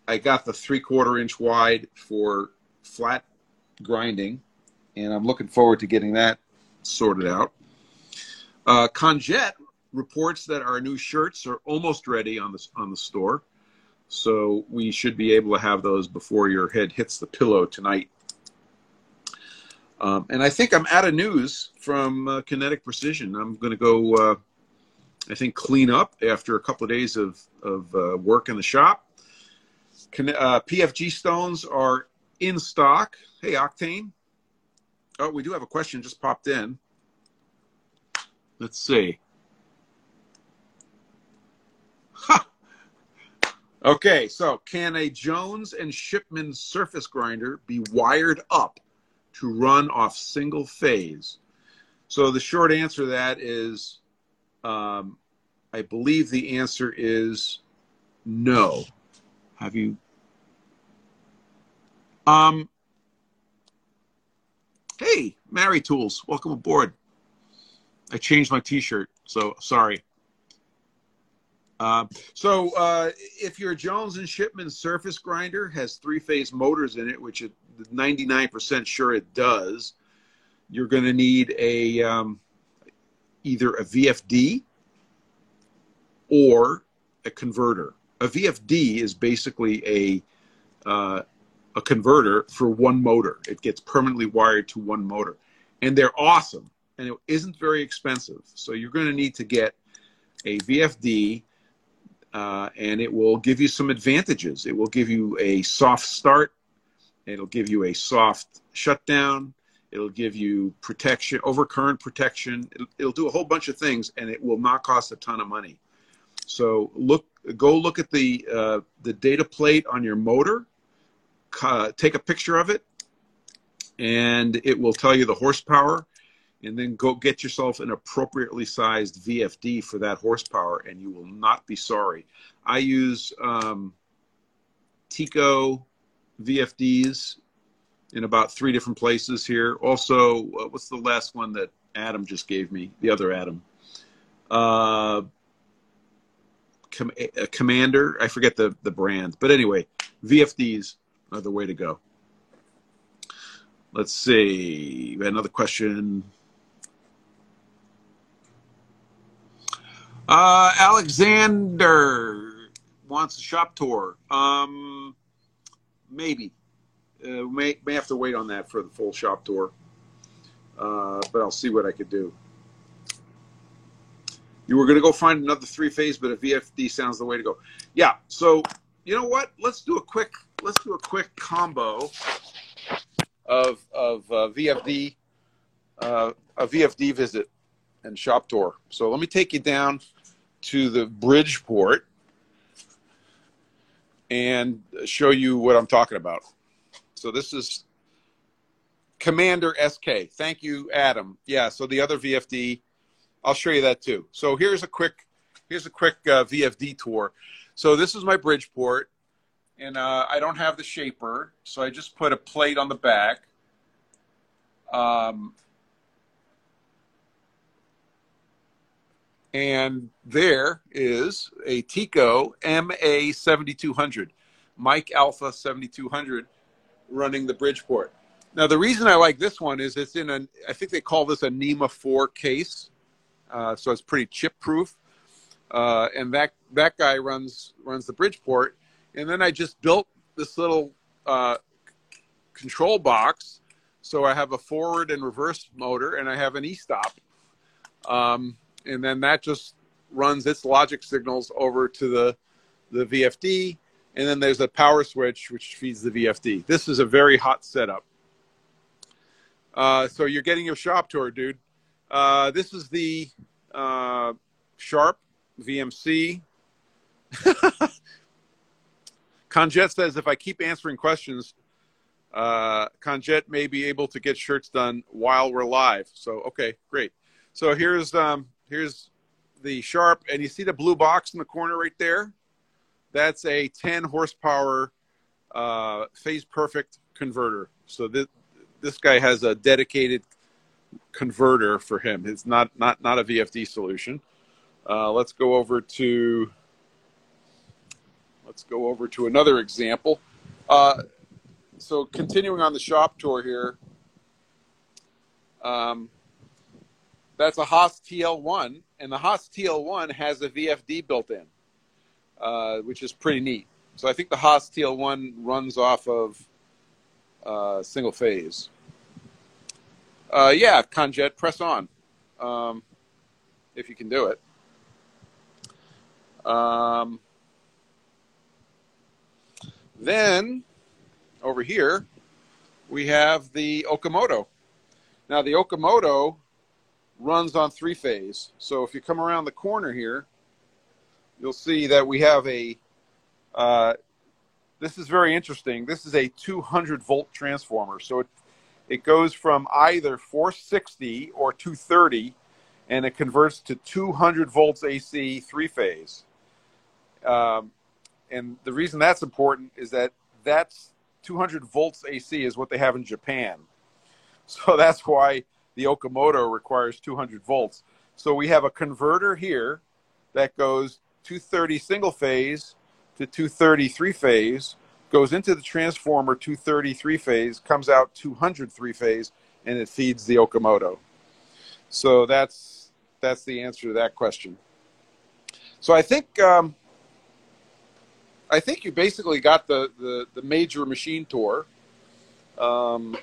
I got the three quarter inch wide for flat grinding, and I'm looking forward to getting that sorted out. Uh, Conjette reports that our new shirts are almost ready on the on the store, so we should be able to have those before your head hits the pillow tonight. Um, and I think I'm out of news from uh, Kinetic Precision. I'm going to go, uh, I think, clean up after a couple of days of of uh, work in the shop. Uh, PFG stones are in stock. Hey, Octane. Oh, we do have a question just popped in. Let's see. Okay, so can a Jones and Shipman surface grinder be wired up to run off single phase? So the short answer to that is, um, I believe the answer is no. Have you? Um. Hey, Mary Tools, welcome aboard. I changed my T-shirt, so sorry. Uh, so uh, if your Jones and Shipman surface grinder has three-phase motors in it, which it 99% sure it does, you're going to need a um, either a VFD or a converter. A VFD is basically a uh, a converter for one motor. It gets permanently wired to one motor, and they're awesome, and it isn't very expensive. So you're going to need to get a VFD uh, and it will give you some advantages. It will give you a soft start. It'll give you a soft shutdown. It'll give you protection, overcurrent protection. It'll, it'll do a whole bunch of things, and it will not cost a ton of money. So look, go look at the uh, the data plate on your motor. Uh, take a picture of it, and it will tell you the horsepower. And then go get yourself an appropriately sized VFD for that horsepower, and you will not be sorry. I use um, Teco VFDs in about three different places here. Also, uh, what's the last one that Adam just gave me? The other Adam. Uh, Com- uh, Commander. I forget the, the brand. But anyway, VFDs are the way to go. Let's see. Another question. Uh, Alexander wants a shop tour. Um, maybe. Uh, may may have to wait on that for the full shop tour. Uh, but I'll see what I could do. You were going to go find another three phase, but a VFD sounds the way to go. Yeah. So you know what? Let's do a quick let's do a quick combo of of uh, VFD uh, a VFD visit and shop tour. So let me take you down to the Bridgeport and show you what I'm talking about. So this is Commander SK. Thank you, Adam. Yeah. So the other VFD, I'll show you that too. So here's a quick here's a quick uh, VFD tour. So this is my Bridgeport, and uh, I don't have the shaper, so I just put a plate on the back. Um, and there is a Teco MA 7200, Mike Alpha 7200, running the Bridgeport. Now, the reason I like this one is it's in a, I think they call this a NEMA 4 case, uh, so it's pretty chip proof. Uh, and that that guy runs runs the Bridgeport, and then I just built this little uh, control box, so I have a forward and reverse motor, and I have an e-stop. Um, and then that just runs its logic signals over to the the VFD, and then there's a power switch which feeds the VFD. This is a very hot setup. Uh, so you're getting your shop tour, dude. Uh, this is the uh, Sharp VMC. Conjette says if I keep answering questions, uh, Conjette may be able to get shirts done while we're live. So okay, great. So here's um, here's the Sharp, and you see the blue box in the corner right there? That's a 10 horsepower uh, phase perfect converter. So this this guy has a dedicated converter for him. It's not not not a VFD solution. Uh, let's go over to let's go over to another example. Uh, so continuing on the shop tour here. Um, that's a Haas TL1, and the Haas TL1 has a VFD built in, uh, which is pretty neat. So I think the Haas TL1 runs off of uh, single phase. Uh, yeah, Conjette, press on um, if you can do it. Um, then over here we have the Okamoto. Now the Okamoto runs on three phase. So if you come around the corner here, you'll see that we have a, uh, this is very interesting. This is a 200 volt transformer. So it, it goes from either 460 or 230 and it converts to 200 volts AC three phase. Um, and the reason that's important is that that's 200 volts AC is what they have in Japan. So that's why the Okamoto requires 200 volts. So we have a converter here that goes 230 single phase to 230 three phase, goes into the transformer 233 phase, comes out 203 phase, and it feeds the Okamoto. So that's that's the answer to that question. So I think um, I think you basically got the the, the major machine tour. Um,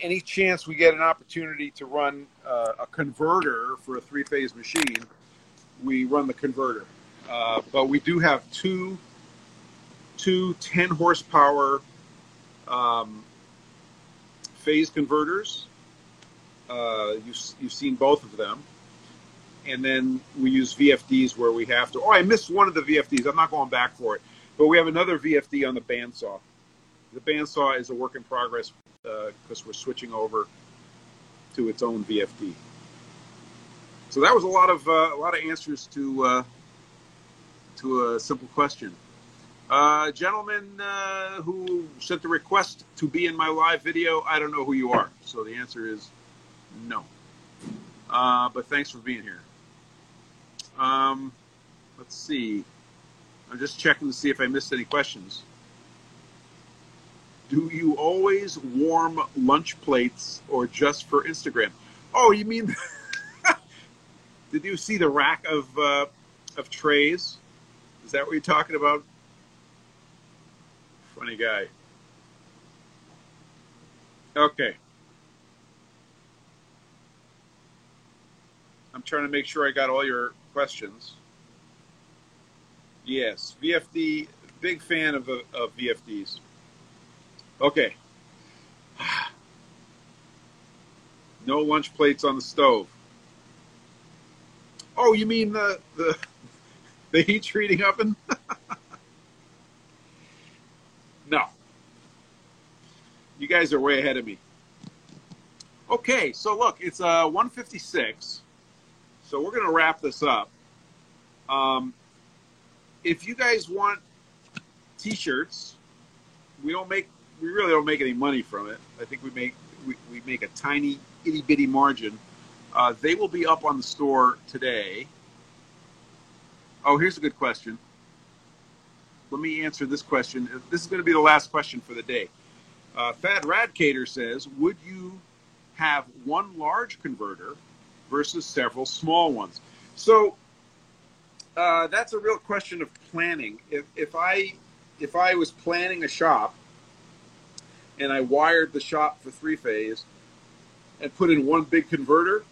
any chance we get an opportunity to run uh, a converter for a three phase machine, we run the converter. Uh, but we do have two, two 10 horsepower um, phase converters. Uh, you've, you've seen both of them. and then we use VFDs where we have to. Oh, I missed one of the VFDs. I'm not going back for it, but we have another VFD on the bandsaw. The bandsaw is a work in progress because uh, we're switching over to its own VFD. So that was a lot of uh, a lot of answers to uh, to a simple question. Uh, gentleman uh, who sent the request to be in my live video, I don't know who you are. So the answer is no. Uh, but thanks for being here. Um, let's see. I'm just checking to see if I missed any questions. Do you always warm lunch plates or just for Instagram? Oh, you mean? did you see the rack of uh, of trays? Is that what you're talking about? Funny guy. Okay. I'm trying to make sure I got all your questions. Yes, VFD, big fan of, of VFDs. Okay. No lunch plates on the stove. Oh, you mean the the the heat treating oven? no. You guys are way ahead of me. Okay, so look, it's uh 156. So we're going to wrap this up. Um, if you guys want t-shirts, we don't make we really don't make any money from it. I think we make we, we make a tiny itty bitty margin. Uh, they will be up on the store today. Oh, here's a good question. Let me answer this question. This is going to be the last question for the day. Uh, Fad Radcater says, would you have one large converter versus several small ones? So uh, that's a real question of planning. If, if I if I was planning a shop and I wired the shop for three phase and put in one big converter,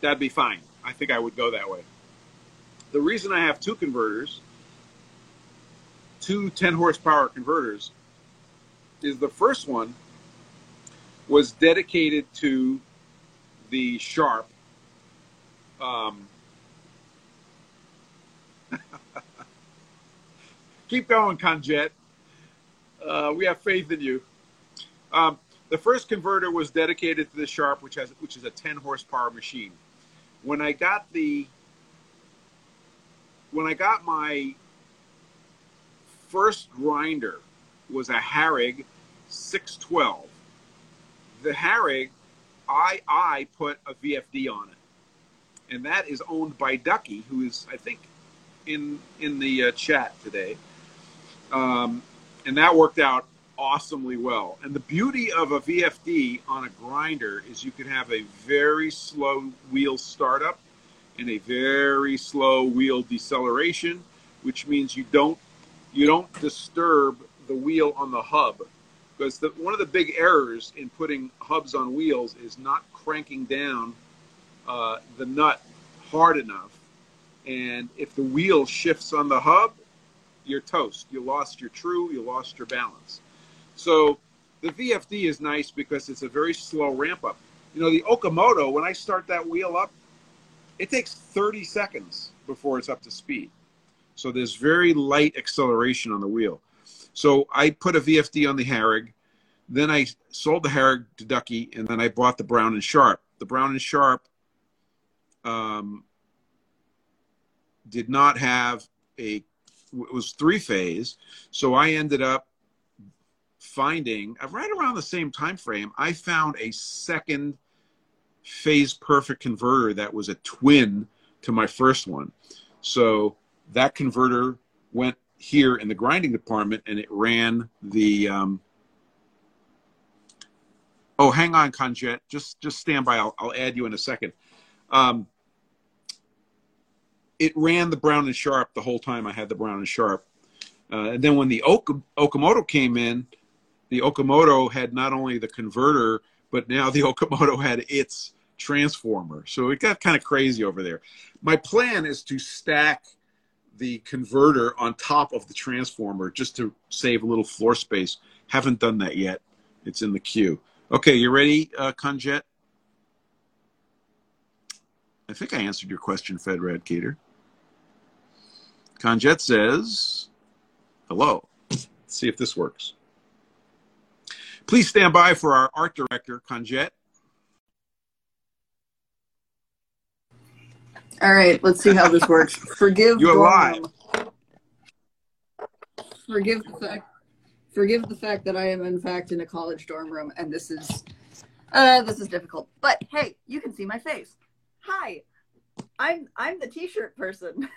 that'd be fine. I think I would go that way. The reason I have two converters, two 10 horsepower converters, is the first one was dedicated to the Sharp. Um, keep going, Conjette. Uh, we have faith in you. Um, the first converter was dedicated to the Sharp, which has which is a 10 horsepower machine. When I got the when I got my first grinder was a Harig 612. The Harig, I I put a VFD on it, and that is owned by Ducky, who is I think in in the uh, chat today, um, and that worked out awesomely well. And the beauty of a VFD on a grinder is you can have a very slow wheel startup and a very slow wheel deceleration, which means you don't you don't disturb the wheel on the hub. Because the, one of the big errors in putting hubs on wheels is not cranking down uh, the nut hard enough. And if the wheel shifts on the hub, you're toast. You lost your true, you lost your balance. So the VFD is nice because it's a very slow ramp up. You know, the Okamoto, when I start that wheel up, it takes 30 seconds before it's up to speed. So there's very light acceleration on the wheel. So I put a VFD on the Harig. Then I sold the Harig to Ducky, and then I bought the Brown and Sharpe. The Brown and Sharpe um, did not have a it was three phase, so I ended up finding uh, right around the same time frame. I found a second phase perfect converter that was a twin to my first one. So that converter went here in the grinding department and it ran the um, oh hang on Conjette just just stand by. I'll, I'll add you in a second. Um, it ran the brown and sharpe the whole time i had the brown and sharpe. Uh, and then when the ok- okamoto came in the okamoto had not only the converter but now the okamoto had its transformer. So it got kind of crazy over there. My plan is to stack the converter on top of the transformer just to save a little floor space. Haven't done that yet. It's in the queue. Okay, you ready, uh, Conjette? I think I answered your question, Fed Radcater. Conjette says, hello. Let's see if this works. Please stand by for our art director, Conjette. All right, let's see how this works. Forgive You're room. Forgive the fact. Forgive the fact that I am in fact in a college dorm room, and this is, uh, this is difficult. But hey, you can see my face. Hi, I'm I'm the T-shirt person.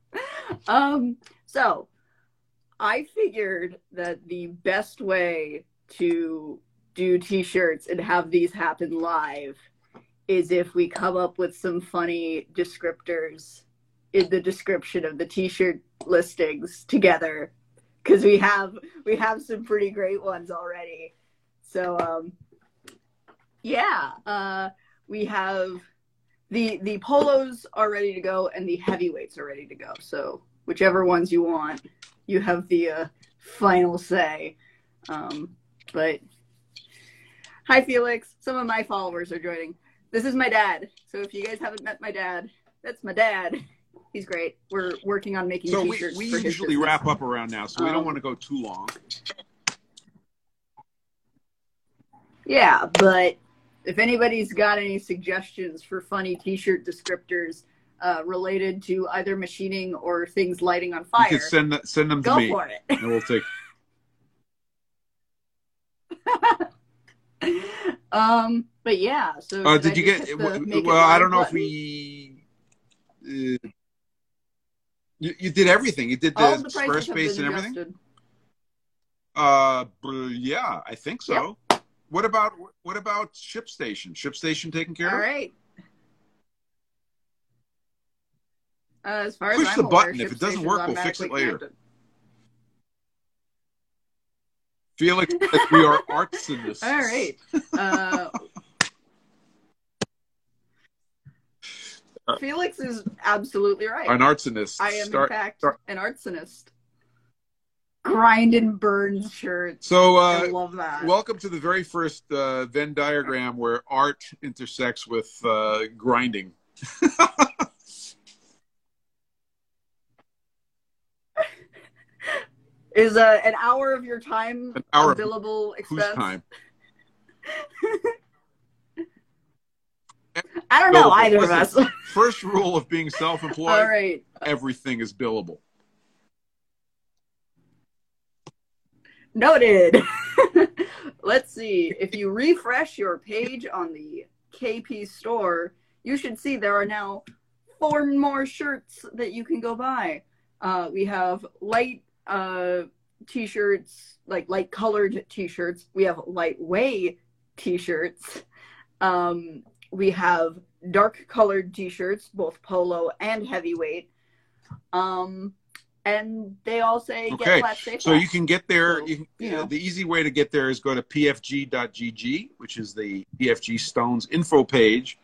um, so I figured that the best way to do T-shirts and have these happen live is if we come up with some funny descriptors in the description of the t-shirt listings together. Because we have we have some pretty great ones already. So um yeah uh we have the the polos are ready to go and the heavyweights are ready to go. So whichever ones you want you have the uh, final say. Um but hi felix. Some of my followers are joining this is my dad. So if you guys haven't met my dad, that's my dad. He's great. We're working on making So we, t-shirts we for usually wrap up around now, so we don't Um, want to go too long. Yeah, but if anybody's got any suggestions for funny t-shirt descriptors uh, related to either machining or things lighting on fire, You can send send them to go me, for it. and we'll take. um, but yeah. So Uh, did I you get? Well, well, I don't know if we. Uh, you, you did everything. You did All the, the Squarespace and everything. adjusted. Uh, yeah, I think so. What about what about ShipStation? ShipStation taken care All of? All right. Uh, as far Push as the aware, button. If it doesn't work, we'll fix it later. connected. Felix, we are artsonists. All right. Uh, Felix is absolutely right. An artsonist. I am Start- in fact start- an artsonist. Grind and burn shirts. So, I uh, love that. welcome to the very first uh, Venn diagram where art intersects with uh, grinding. is uh, an hour of your time An hour a billable expense? time? I don't know Billable. either of us. First rule of being self-employed: All right. everything is billable. Noted. Let's see. If you refresh your page on the KP store, you should see there are now four more shirts that you can go buy. Uh, we have light uh, t-shirts, like light colored t-shirts. We have lightweight t-shirts. Um, we have dark colored t-shirts, both polo and heavyweight. Um, and they all say get Okay, flat, stay So flat. you can get there. So, you can, you know. The easy way to get there is go to pfg.gg, which is the PFG Stones info page,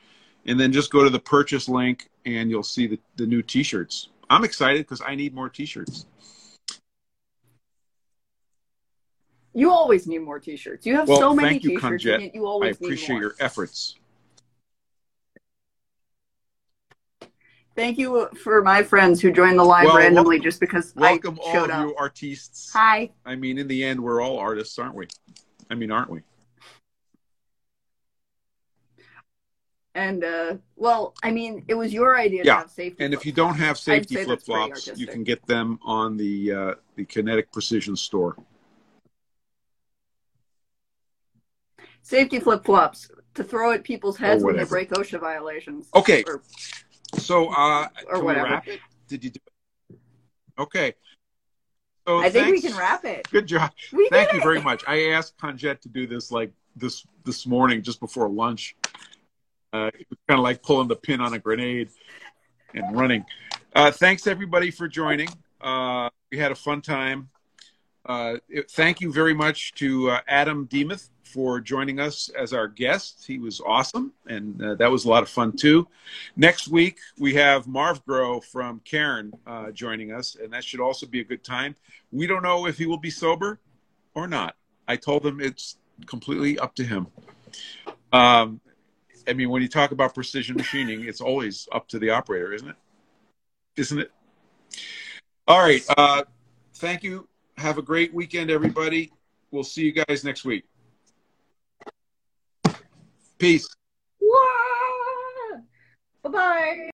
and then just go to the purchase link, and you'll see the, the new T-shirts. I'm excited because I need more T-shirts. You always need more t-shirts. You have Well, so many you, t-shirts, Conjette. you I always need appreciate your efforts. Thank you for my friends who joined the live Well, randomly welcome- just because Welcome I all showed of up. you artistes. Hi. I mean, in the end, we're all artists, aren't we? I mean, aren't we? And uh, well, I mean, it was your idea Yeah, to have safety. And if you don't have safety flip flops, you can get them on the uh, the Kinetic Precision store. Safety flip flops to throw at people's heads when they break OSHA violations. Okay. Or, So, uh, Or whatever. Did you do it? Okay. So I think we can wrap it. Good job. We Thank you it. very much. I asked Conjette to do this like this this morning, just before lunch. Uh, it was kind of like pulling the pin on a grenade and running. Uh, thanks everybody for joining. Uh, we had a fun time. Uh, thank you very much to uh, Adam Demuth for joining us as our guest. He was awesome, and uh, that was a lot of fun too. Next week we have Marv Grow from Karen uh, joining us, and that should also be a good time. We don't know if he will be sober or not. I told him it's completely up to him. Um, I mean, when you talk about precision machining, it's always up to the operator, isn't it? Isn't it? All right. Uh, thank you. Have a great weekend, everybody. We'll see you guys next week. Peace. Bye bye.